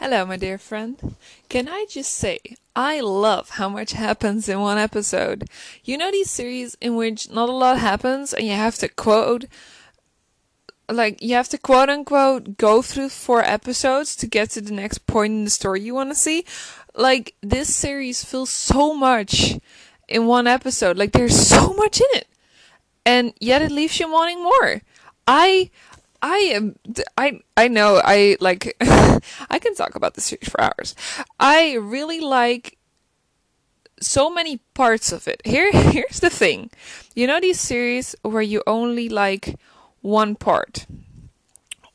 Hello, my dear friend. Can I just say, I love how much happens in one episode. You know these series in which not a lot happens and you have to quote, like, you have to quote unquote go through four episodes to get to the next point in the story you want to see? Like, this series feels so much in one episode. Like, there's so much in it. And yet it leaves you wanting more. I I am I I know I like I can talk about the series for hours. I really like so many parts of it. Here here's the thing. You know these series where you only like one part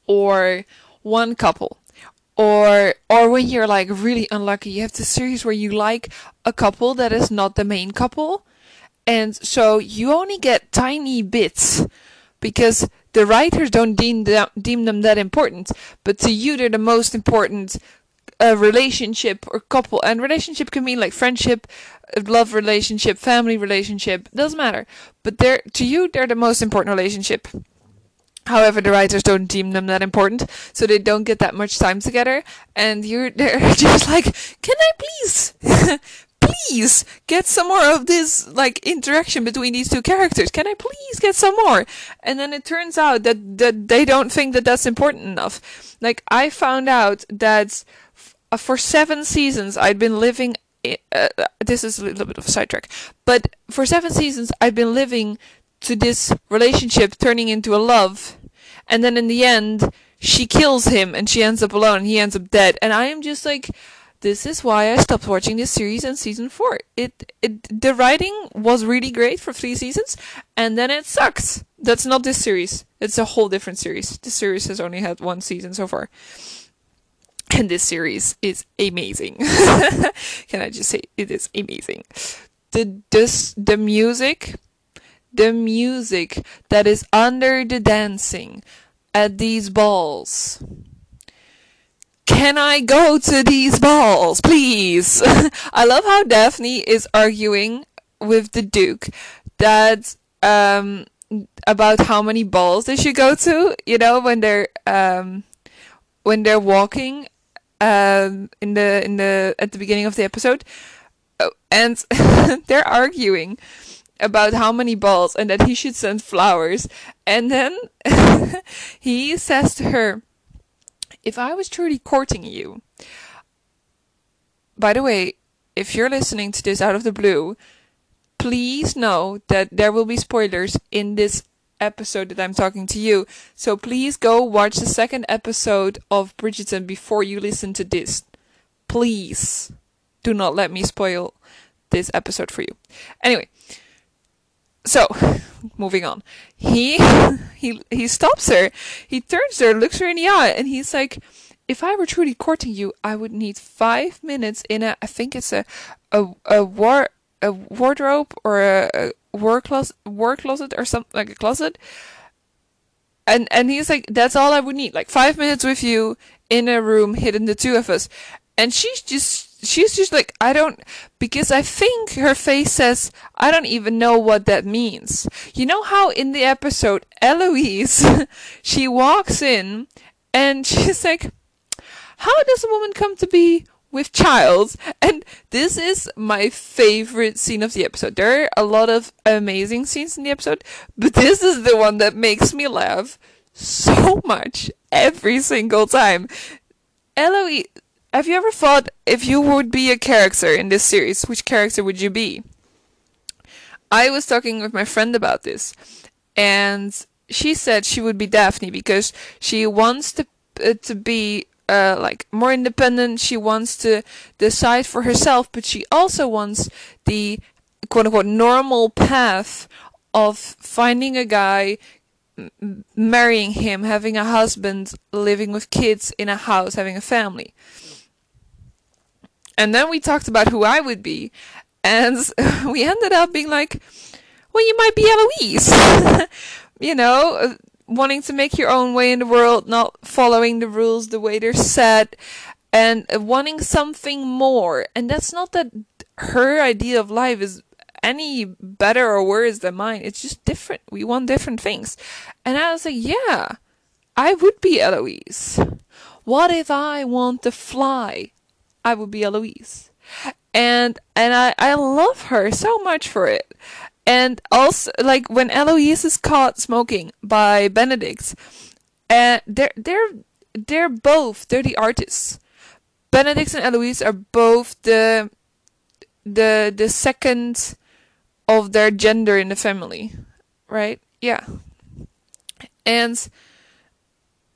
or one couple or or when you're like really unlucky you have the series where you like a couple that is not the main couple and so you only get tiny bits because the writers don't deem them, deem them that important, but to you they're the most important uh, relationship or couple. And relationship can mean like friendship, uh, love relationship, family relationship, doesn't matter. But they're to you they're the most important relationship. However, the writers don't deem them that important, so they don't get that much time together. And you're they're just like, can I please, please get some more of this like interaction between these two characters? Can I please get some more? And then it turns out that that they don't think that that's important enough. Like I found out that f- uh, for seven seasons I'd been living. i- Uh, this is a little bit of a sidetrack, but for seven seasons I'd been living to this relationship turning into a love, and then in the end she kills him and she ends up alone and he ends up dead. And I am just like, this is why I stopped watching this series in season four. It, it the writing was really great for three seasons, and then it sucks. That's not this series. It's a whole different series. This series has only had one season so far. And this series is amazing. Can I just say it is amazing? The this the music the music that is under the dancing at these balls. Can I go to these balls, please? I love how Daphne is arguing with the Duke that um about how many balls they should go to, you know, when they're um when they're walking um in the in the at the beginning of the episode. Oh, And they're arguing about how many balls and that he should send flowers. And then he says to her, If I was truly courting you, by the way, if you're listening to this out of the blue, please know that there will be spoilers in this episode that I'm talking to you. So please go watch the second episode of Bridgerton before you listen to this. Please do not let me spoil this episode for you. Anyway, so moving on. He he he stops her. He turns her looks her in the eye and he's like if i were truly courting you i would need five minutes in a i think it's a a, a war a wardrobe or a, a work closet work closet or something like a closet. And and he's like that's all i would need like five minutes with you in a room hidden the two of us. And she's just she's just like i don't because i think her face says i don't even know what that means. You know how in the episode eloise she walks in and she's like how does a woman come to be with child? And this is my favorite scene of the episode. There are a lot of amazing scenes in the episode but this is the one that makes me laugh so much every single time. Eloise have you ever thought if you would be a character in this series, which character would you be? I was talking with my friend about this, and she said she would be Daphne because she wants to uh, to be uh, like more independent. She wants to decide for herself, but she also wants the quote unquote normal path of finding a guy, marrying him, having a husband, living with kids in a house, having a family. And then we talked about who I would be, and we ended up being like, well, you might be Eloise. you know, uh, wanting to make your own way in the world, not following the rules the way they're set, and uh, wanting something more. And that's not that her idea of life is any better or worse than mine. It's just different. We want different things. And I was like, yeah, I would be Eloise. what if I want to fly? I would be Eloise. And and I, I love her so much for it. And also like when Eloise is caught smoking by Benedict, and uh, they're they're they're both they're the artists. Benedict and Eloise are both the the the second of their gender in the family, right? Yeah. And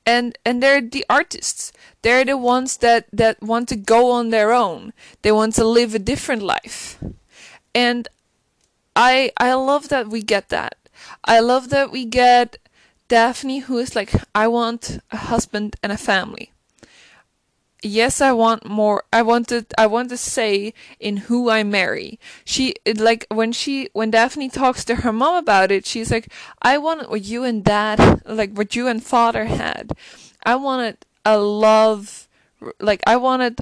and and they're the artists. They're the ones that that want to go on their own. They want to live a different life. And I I love that we get that. I love that we get Daphne who is like I want a husband and a family yes i want more i want to i want to say in who i marry she like when she when daphne talks to her mom about it she's like i want what you and dad like what you and father had i wanted a love like i wanted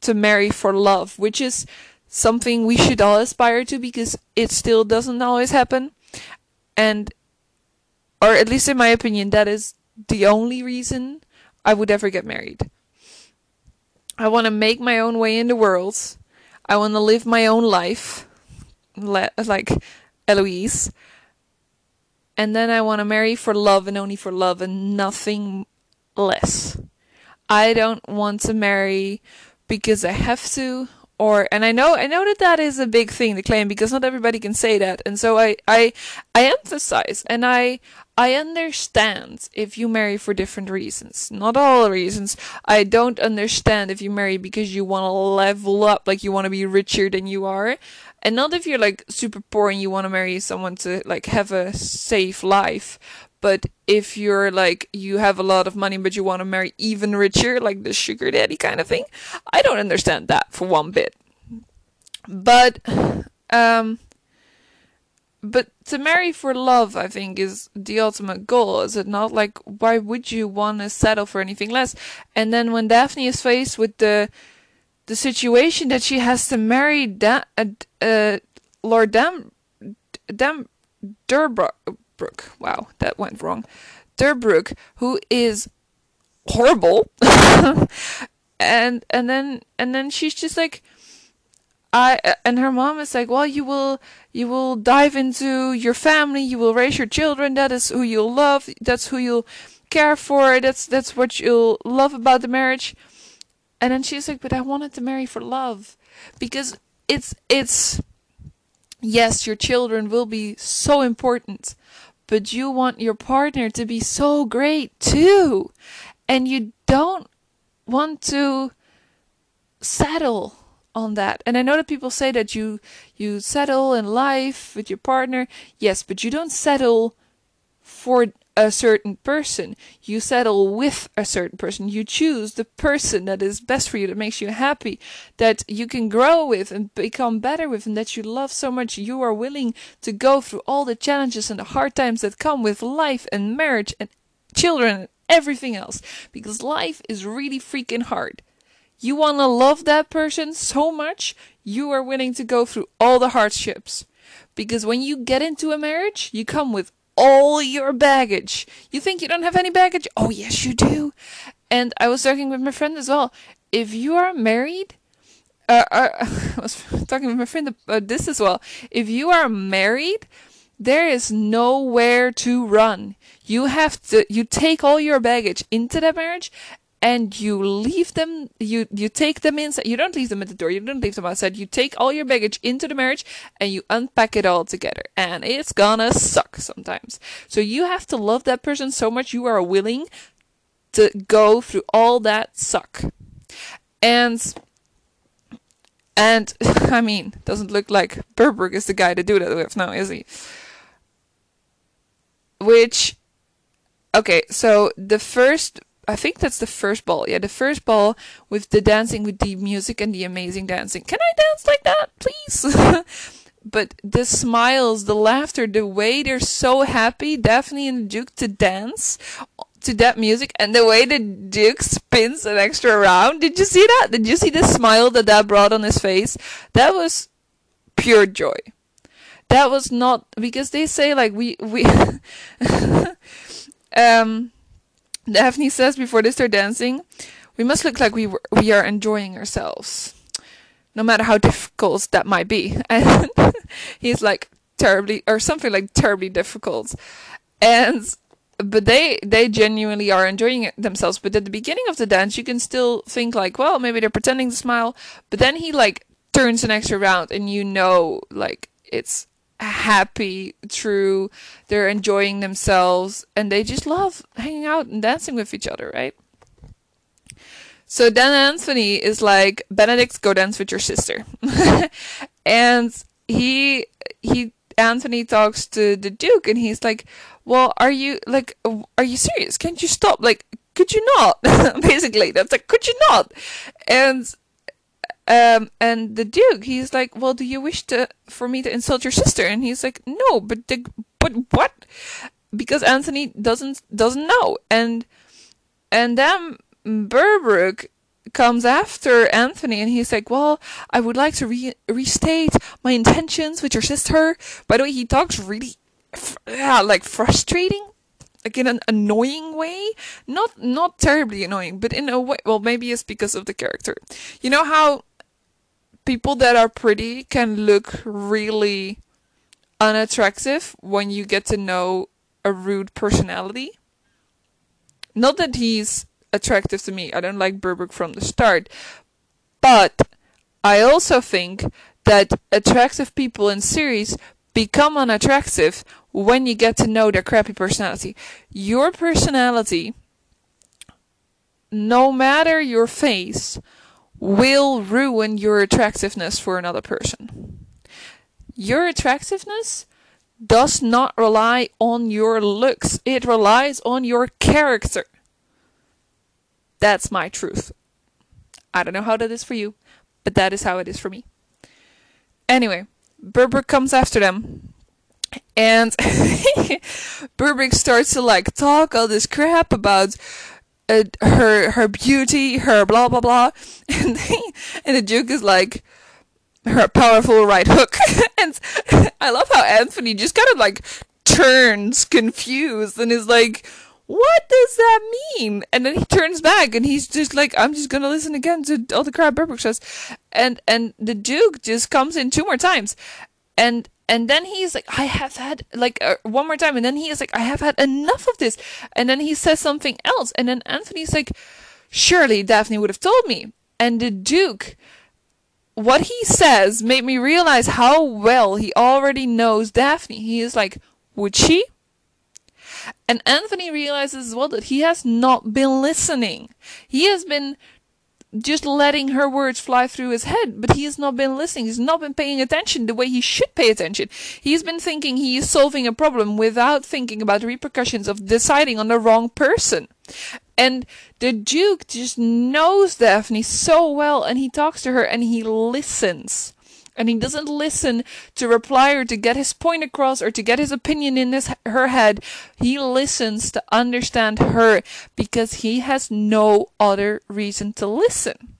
to marry for love which is something we should all aspire to because it still doesn't always happen and or at least in my opinion that is the only reason i would ever get married I want to make my own way in the world. I want to live my own life, like Eloise. And then I want to marry for love and only for love and nothing less. I don't want to marry because I have to or and I know I know that that is a big thing to claim because not everybody can say that and so I I I emphasize and I I understand if you marry for different reasons. Not all reasons. I don't understand if you marry because you want to level up, like you want to be richer than you are. And not if you're like super poor and you want to marry someone to like have a safe life. But if you're like you have a lot of money but you want to marry even richer, like the sugar daddy kind of thing, I don't understand that for one bit. But um but to marry for love, I think, is the ultimate goal, is it not? Like, why would you want to settle for anything less? And then when Daphne is faced with the the situation that she has to marry da- uh, uh, Lord Dam Dam Durbrook, wow, that went wrong, Derbrook, who is horrible, and and then and then she's just like I and her mom is like, well, you will you will dive into your family, you will raise your children. That is who you'll love. That's who you'll care for. That's that's what you'll love about the marriage. And then she's like, but I wanted to marry for love, because it's it's yes, your children will be so important, but you want your partner to be so great too, and you don't want to settle on that. And I know that people say that you you settle in life with your partner. Yes, but you don't settle for a certain person. You settle with a certain person. You choose the person that is best for you, that makes you happy, that you can grow with and become better with, and that you love so much you are willing to go through all the challenges and the hard times that come with life and marriage and children and everything else. Because life is really freaking hard. You want to love that person so much, you are willing to go through all the hardships. Because when you get into a marriage, you come with all your baggage. You think you don't have any baggage? Oh, yes, you do. And I was talking with my friend as well. If you are married, uh, uh, I was talking with my friend about this as well. If you are married, there is nowhere to run. You have to, you take all your baggage into the marriage and you leave them you you take them inside you don't leave them at the door you don't leave them outside you take all your baggage into the marriage and you unpack it all together. And it's gonna suck sometimes. So you have to love that person so much you are willing to go through all that suck. And and i mean doesn't look like Derbrook is the guy to do that with now is he? Which okay so the first I think that's the first ball. Yeah, the first ball with the dancing with the music and the amazing dancing. Can I dance like that, please? but the smiles, the laughter, the way they're so happy, Daphne and Duke to dance to that music and the way the Duke spins an extra round. Did you see that? Did you see the smile that that brought on his face? That was pure joy. That was not because they say like we we um Daphne says before they start dancing, we must look like we were, we are enjoying ourselves, no matter how difficult that might be. And he's like terribly or something like terribly difficult, and but they they genuinely are enjoying it themselves. But at the beginning of the dance, you can still think like, well, maybe they're pretending to smile. But then he like turns an extra round, and you know, like it's happy, true. They're enjoying themselves, and they just love hanging out and dancing with each other, right? So then Anthony is like, Benedict, go dance with your sister. and he he Anthony talks to the Duke and he's like, Well, are you like are you serious? Can't you stop? Like, could you not? Basically, that's like, could you not? And um and the Duke, he's like, Well, do you wish to for me to insult your sister? And he's like, No, but the but what? Because Anthony doesn't doesn't know. And and then Berbrook comes after Anthony and he's like, Well, I would like to re- restate my intentions with your sister. By the way, he talks really, yeah, like frustrating. Like in an annoying way, not not terribly annoying, but in a way. Well, maybe it's because of the character. You know how people that are pretty can look really unattractive when you get to know a rude personality. Not that he's attractive to me. I don't like Berbrook from the start. But I also think that attractive people in series become unattractive when you get to know their crappy personality. Your personality, no matter your face, will ruin your attractiveness for another person. Your attractiveness does not rely on your looks, it relies on your character. That's my truth. I don't know how that is for you, but that is how it is for me. Anyway, Berbrook comes after them. And Berbrook starts to like talk all this crap about uh, her her beauty, her blah blah blah, and they, and the Duke is like her powerful right hook, and I love how Anthony just kind of like turns confused and is like, what does that mean? And then he turns back and he's just like, I'm just gonna listen again to all the crap Berbrook says. And and the Duke just comes in two more times. And and then he's like, I have had like uh, one more time, and then he is like, I have had enough of this. And then he says something else, and then Anthony's like, surely Daphne would have told me. And the Duke, what he says made me realize how well he already knows Daphne. He is like, would she? And Anthony realizes as well that he has not been listening. He has been just letting her words fly through his head, but he has not been listening. He's not been paying attention the way he should pay attention. He's been thinking he is solving a problem without thinking about the repercussions of deciding on the wrong person. And the Duke just knows Daphne so well, and he talks to her and he listens and he doesn't listen to reply or to get his point across or to get his opinion in his her head he listens to understand her because he has no other reason to listen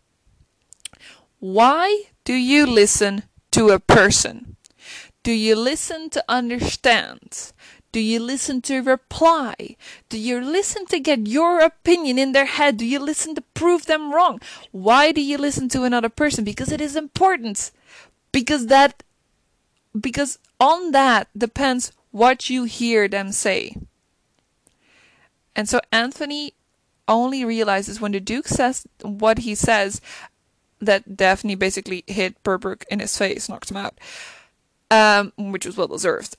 why do you listen to a person do you listen to understand do you listen to reply? Do you listen to get your opinion in their head? Do you listen to prove them wrong? Why do you listen to another person? Because it is important because that because on that depends what you hear them say. And so Anthony only realizes when the Duke says what he says that Daphne basically hit Berbrook in his face, knocked him out, um, which was well deserved.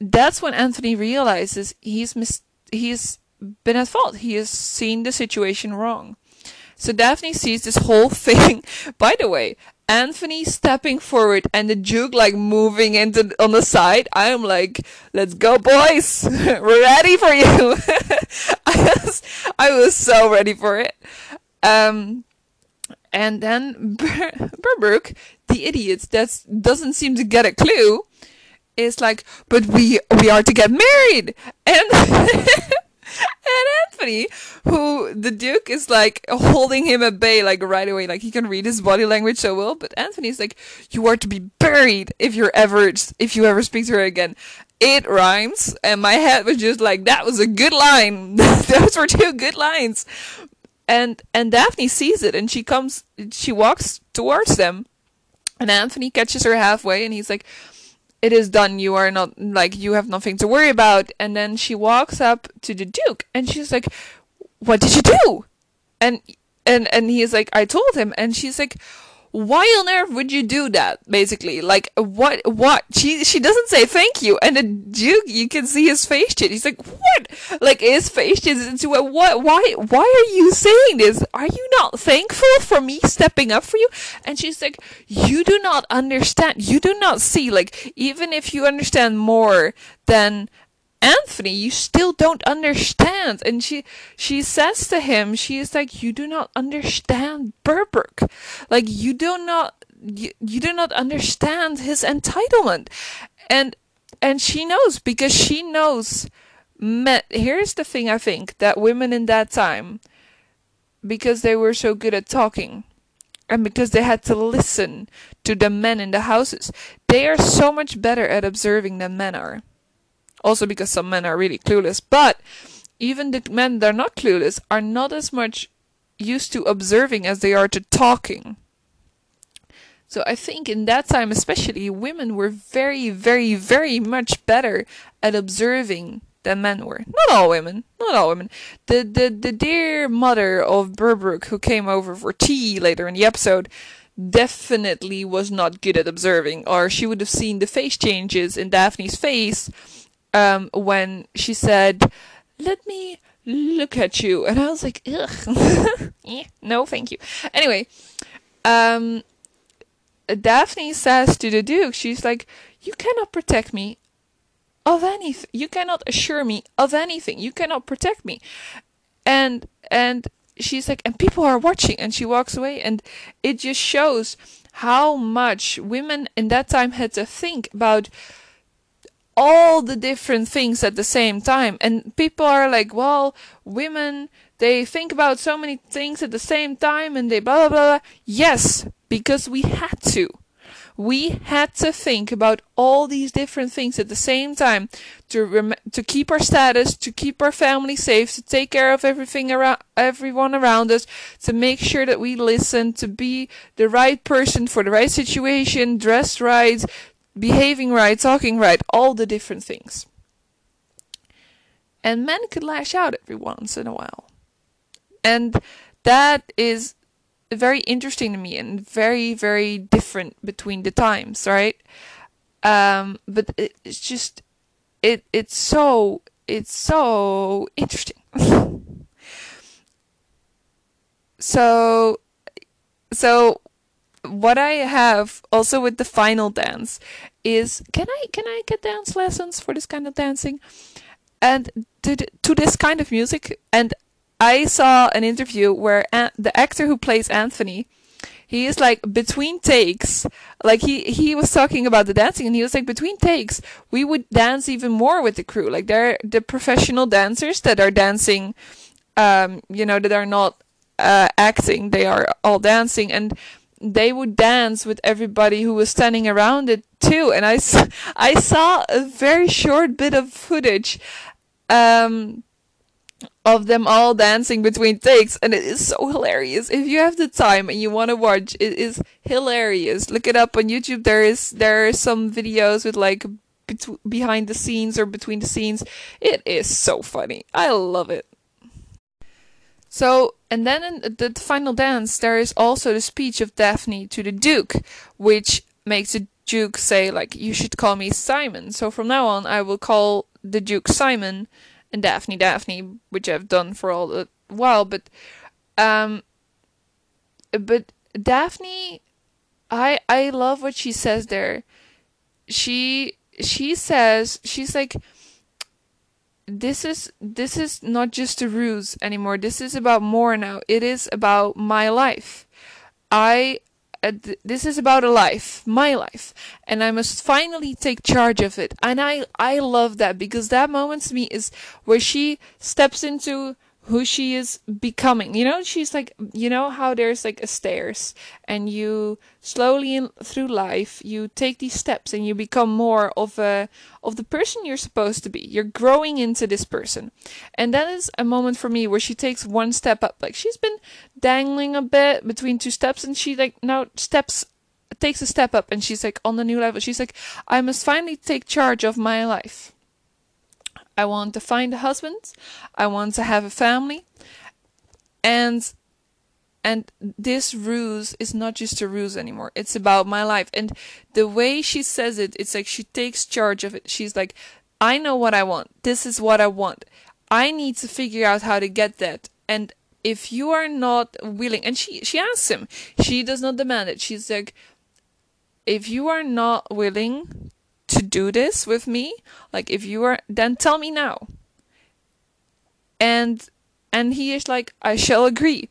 That's when Anthony realizes he's mis- he's been at fault. He has seen the situation wrong. So Daphne sees this whole thing. By the way, Anthony stepping forward and the Duke like moving into on the side. I am like, let's go, boys. We're ready for you. I was, I was so ready for it. Um, and then Ber- Berbrook, the idiot that doesn't seem to get a clue, is like, but we we are to get married, and and Anthony, who the Duke is like holding him at bay, like right away, like he can read his body language so well. But Anthony's like, "You are to be buried if you're ever if you ever speak to her again." It rhymes, and my head was just like, "That was a good line. Those were two good lines." and and Daphne sees it and she comes she walks towards them and Anthony catches her halfway and he's like it is done you are not like you have nothing to worry about. And then she walks up to the duke and she's like what did you do? And and and he's like i told him. And she's like why on earth would you do that basically? Like what what? She she doesn't say thank you and the duke you can see his face change. He's like what? Like his face changes into a what why why are you saying this? Are you not thankful for me stepping up for you? And she's like you do not understand you do not see. Like even if you understand more than Anthony, you still don't understand. And she she says to him, she is like, You do not understand Berbrook. Like you do not you, you do not understand his entitlement. And and she knows because she knows men here's the thing I think that women in that time because they were so good at talking and because they had to listen to the men in the houses, they are so much better at observing than men are also because some men are really clueless. But even the men that are not clueless are not as much used to observing as they are to talking. So I think in that time, especially, women were very, very, very much better at observing than men were. Not all women, not all women. The the the dear mother of Berbrook who came over for tea later in the episode definitely was not good at observing, or she would have seen the face changes in Daphne's face um, when she said, "Let me look at you," and I was like, "Ugh, no, thank you." Anyway, um, Daphne says to the Duke, she's like, "You cannot protect me of anything. You cannot assure me of anything. You cannot protect me," and and she's like, "And people are watching," and she walks away, and it just shows how much women in that time had to think about all the different things at the same time. And people are like, well, women, they think about so many things at the same time and they blah, blah, blah. Yes, because we had to. We had to think about all these different things at the same time to rem- to keep our status, to keep our family safe, to take care of everything around everyone around us, to make sure that we listen, to be the right person for the right situation, dressed right, behaving right, talking right, all the different things. And men could lash out every once in a while. And that is very interesting to me and very, very different between the times, right? Um, but it, it's just, it, it's so, it's so interesting. so, so what I have also with the final dance is can I can I get dance lessons for this kind of dancing? And to to this kind of music and I saw an interview where an- the actor who plays Anthony he is like between takes like he he was talking about the dancing and he was like between takes we would dance even more with the crew. Like they're the professional dancers that are dancing um you know that are not uh, acting they are all dancing and they would dance with everybody who was standing around it too. And I, I saw a very short bit of footage um, of them all dancing between takes, and it is so hilarious. If you have the time and you want to watch, it is hilarious. Look it up on YouTube. There is there are some videos with like bet- behind the scenes or between the scenes. It is so funny. I love it. So, and then in the, final dance, there is also the speech of Daphne to the Duke, which makes the Duke say, like, you should call me Simon. So from now on, I will call the Duke Simon and Daphne Daphne, which I've done for all the while. But, um, but Daphne, I I love what she says there. She she says she's like this is this is not just a ruse anymore. This is about more now. It is about my life. I uh, th- this is about a life, my life, and I must finally take charge of it. And I I love that because that moment to me is where she steps into who she is becoming. You know, she's like, you know how there's like a stairs, and you slowly in, through life you take these steps, and you become more of a of the person you're supposed to be. You're growing into this person, and that is a moment for me where she takes one step up. Like she's been dangling a bit between two steps, and she like now steps takes a step up, and she's like on the new level. She's like, I must finally take charge of my life. I want to find a husband. I want to have a family. And and this ruse is not just a ruse anymore. It's about my life. And the way she says it, it's like she takes charge of it. She's like, I know what I want. This is what I want. I need to figure out how to get that. And if you are not willing, and she she asks him, she does not demand it. She's like, if you are not willing to do this with me like if you are then tell me now. And and he is like i shall agree.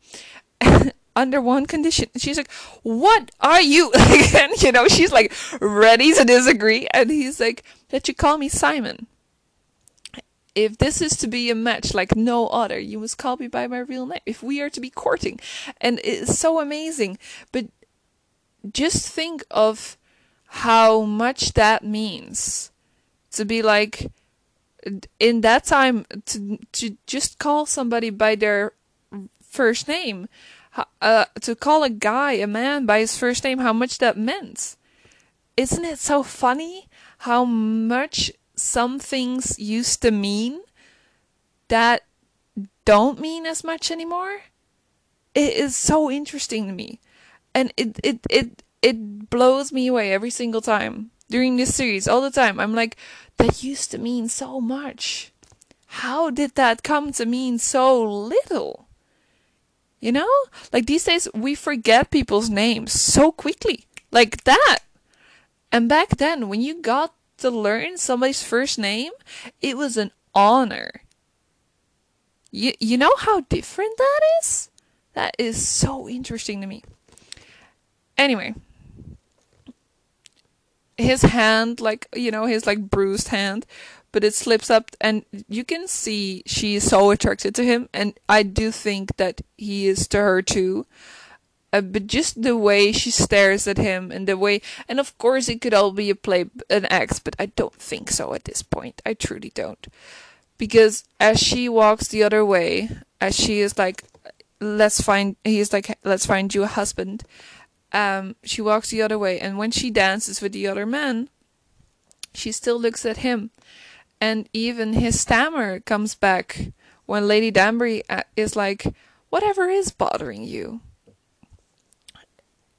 Under one condition. She's like what are you? And you know she's like ready to disagree. And he's like that you call me simon. If this is to be a match like no other you must call me by my real name. If we are to be courting. And it's so amazing. But just think of how much that means to be like in that time to to just call somebody by their first name uh, to call a guy a man by his first name how much that meant. Isn't it so funny how much some things used to mean that don't mean as much anymore? It is so interesting to me. And it it it it blows me away every single time during this series all the time. I'm like that used to mean so much. How did that come to mean so little? You know? Like these days we forget people's names so quickly. Like that. And back then when you got to learn somebody's first name it was an honor. You you know how different that is? That is so interesting to me. Anyway his hand like you know his like bruised hand but it slips up and you can see she is so attracted to him and i do think that he is to her too. Uh, but just the way she stares at him and the way and of course it could all be a play an act but i don't think so at this point. I truly don't. Because as she walks the other way as she is like let's find he's like let's find you a husband um, she walks the other way, and when she dances with the other men, she still looks at him, and even his stammer comes back when Lady Danbury uh, is like, "Whatever is bothering you?"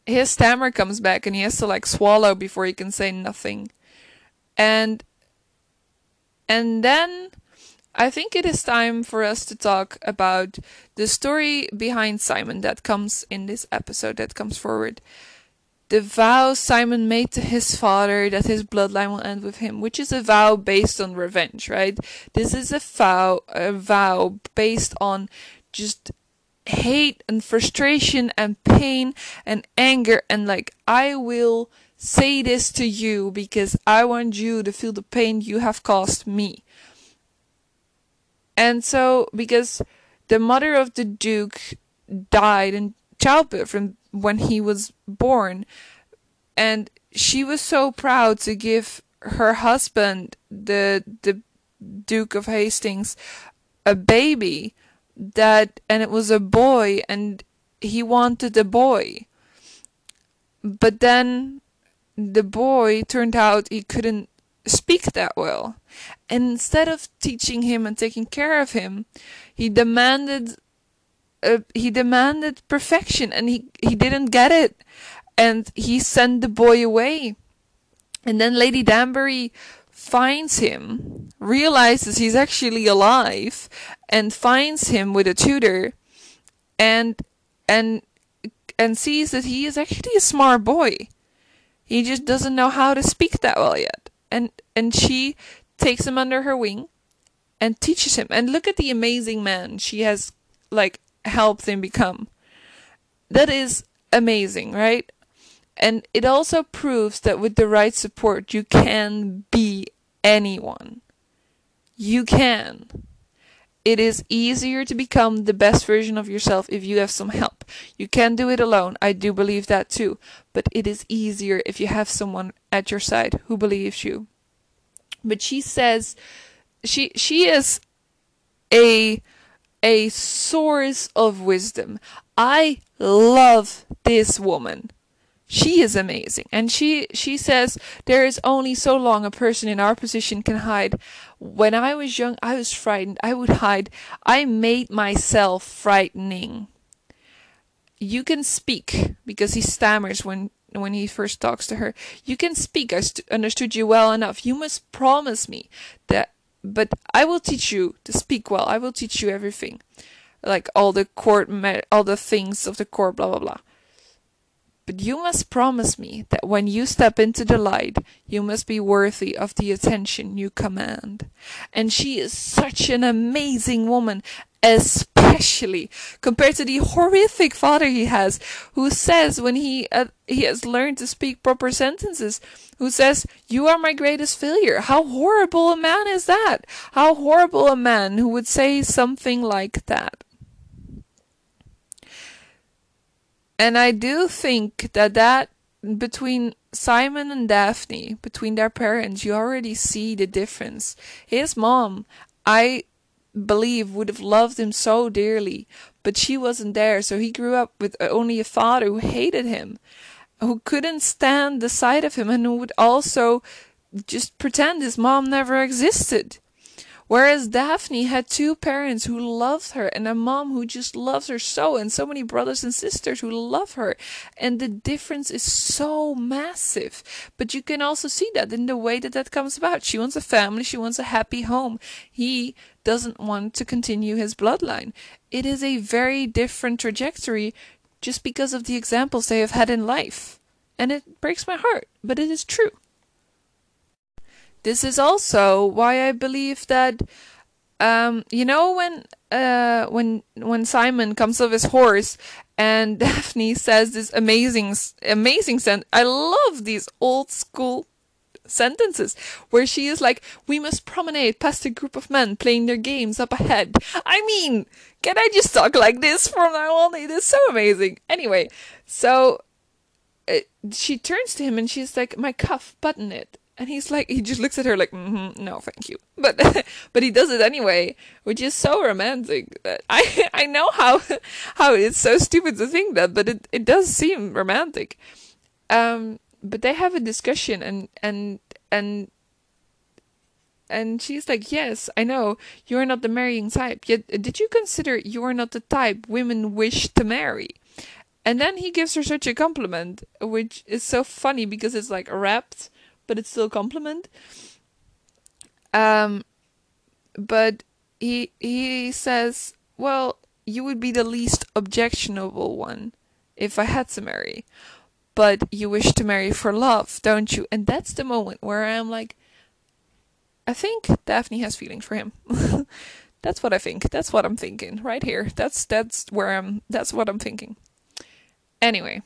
His stammer comes back, and he has to like swallow before he can say nothing, and and then I think it is time for us to talk about the story behind Simon that comes in this episode that comes forward. The vow Simon made to his father that his bloodline will end with him, which is a vow based on revenge, right? This is a vow, a vow based on just hate and frustration and pain and anger and like I will say this to you because I want you to feel the pain you have caused me. And so, because the mother of the Duke died in childbirth from when he was born, and she was so proud to give her husband, the the Duke of Hastings, a baby that and it was a boy and he wanted a boy. But then the boy turned out he couldn't speak that well. And instead of teaching him and taking care of him, he demanded uh, he demanded perfection and he he didn't get it and he sent the boy away. And then Lady Danbury finds him, realizes he's actually alive and finds him with a tutor and and and sees that he is actually a smart boy. He just doesn't know how to speak that well yet. And and she takes him under her wing and teaches him. And look at the amazing man she has like helped him become. That is amazing, right? And it also proves that with the right support you can be anyone. You can. it is easier to become the best version of yourself if you have some help. You can do it alone. I do believe that too. But it is easier if you have someone at your side who believes you. But she says she she is a a source of wisdom. I love this woman. She is amazing. And she she says there is only so long a person in our position can hide. When I was young, I was frightened. I would hide. I made myself frightening. You can speak because he stammers when when he first talks to her. You can speak. I st- understood you well enough. You must promise me that but I will teach you to speak well. I will teach you everything. Like all the court all the things of the court blah blah blah. But you must promise me that when you step into the light, you must be worthy of the attention you command. And she is such an amazing woman, especially compared to the horrific father he has, who says when he uh, he has learned to speak proper sentences, who says, "You are my greatest failure." How horrible a man is that? How horrible a man who would say something like that. And I do think that that between Simon and Daphne, between their parents, you already see the difference. His mom, I believe, would have loved him so dearly, but she wasn't there, so he grew up with only a father who hated him, who couldn't stand the sight of him, and who would also just pretend his mom never existed. Whereas Daphne had two parents who loved her and a mom who just loves her so, and so many brothers and sisters who love her. And the difference is so massive. But you can also see that in the way that that comes about. She wants a family, she wants a happy home. He doesn't want to continue his bloodline. It is a very different trajectory just because of the examples they have had in life. And it breaks my heart, but it is true. This is also why I believe that um, you know when uh, when when Simon comes off his horse and Daphne says this amazing amazing sentence. I love these old school sentences where she is like, "We must promenade past a group of men playing their games up ahead." I mean, can I just talk like this from now on? It is so amazing. Anyway, so uh, she turns to him and she's like, "My cuff, button it." And he's like, he just looks at her like, mm-hmm, no, thank you. But, but he does it anyway, which is so romantic. I, I know how, how it's so stupid to think that, but it, it does seem romantic. Um, but they have a discussion and, and, and, and she's like, yes, I know, you're not the marrying type. Yet, did you consider you're not the type women wish to marry? And then he gives her such a compliment, which is so funny because it's like wrapped but it's still a compliment. Um, but he he says, "Well, you would be the least objectionable one if I had to marry, but you wish to marry for love, don't you?" And that's the moment where I'm like, I think Daphne has feelings for him. that's what I think. That's what I'm thinking right here. That's that's where I'm. That's what I'm thinking. Anyway,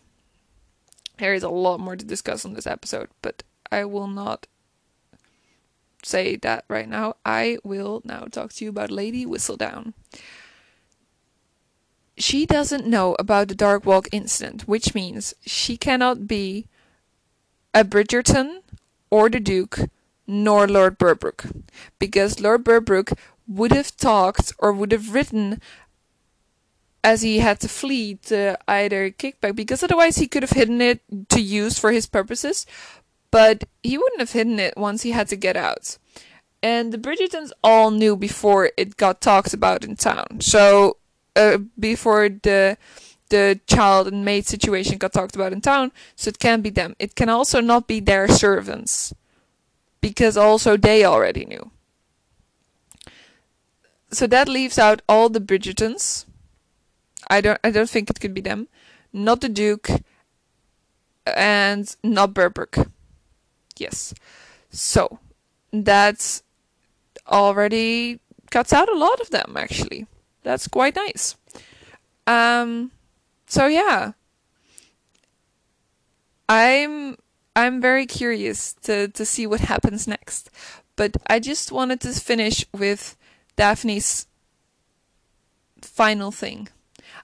there is a lot more to discuss on this episode, but I will not say that right now. I will now talk to you about Lady Whistledown. She doesn't know about the Dark Walk incident, which means she cannot be a Bridgerton or the Duke nor Lord Berbrook, because Lord Berbrook would have talked or would have written as he had to flee to either kickback because otherwise he could have hidden it to use for his purposes but he wouldn't have hidden it once he had to get out. And the Bridgertons all knew before it got talked about in town. So uh, before the the child and maid situation got talked about in town, so it can't be them. It can also not be their servants, because also they already knew. So that leaves out all the Bridgertons. I don't I don't think it could be them, not the Duke, and not Berbrook. Yes. So that's already cuts out a lot of them actually. That's quite nice. Um so yeah. I'm I'm very curious to, to see what happens next. But I just wanted to finish with Daphne's final thing.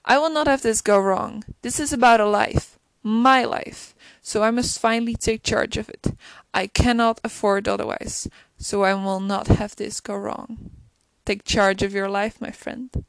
I will not have this go wrong. This is about a life, my life, so I must finally take charge of it. I cannot afford otherwise, so I will not have this go wrong. Take charge of your life, my friend.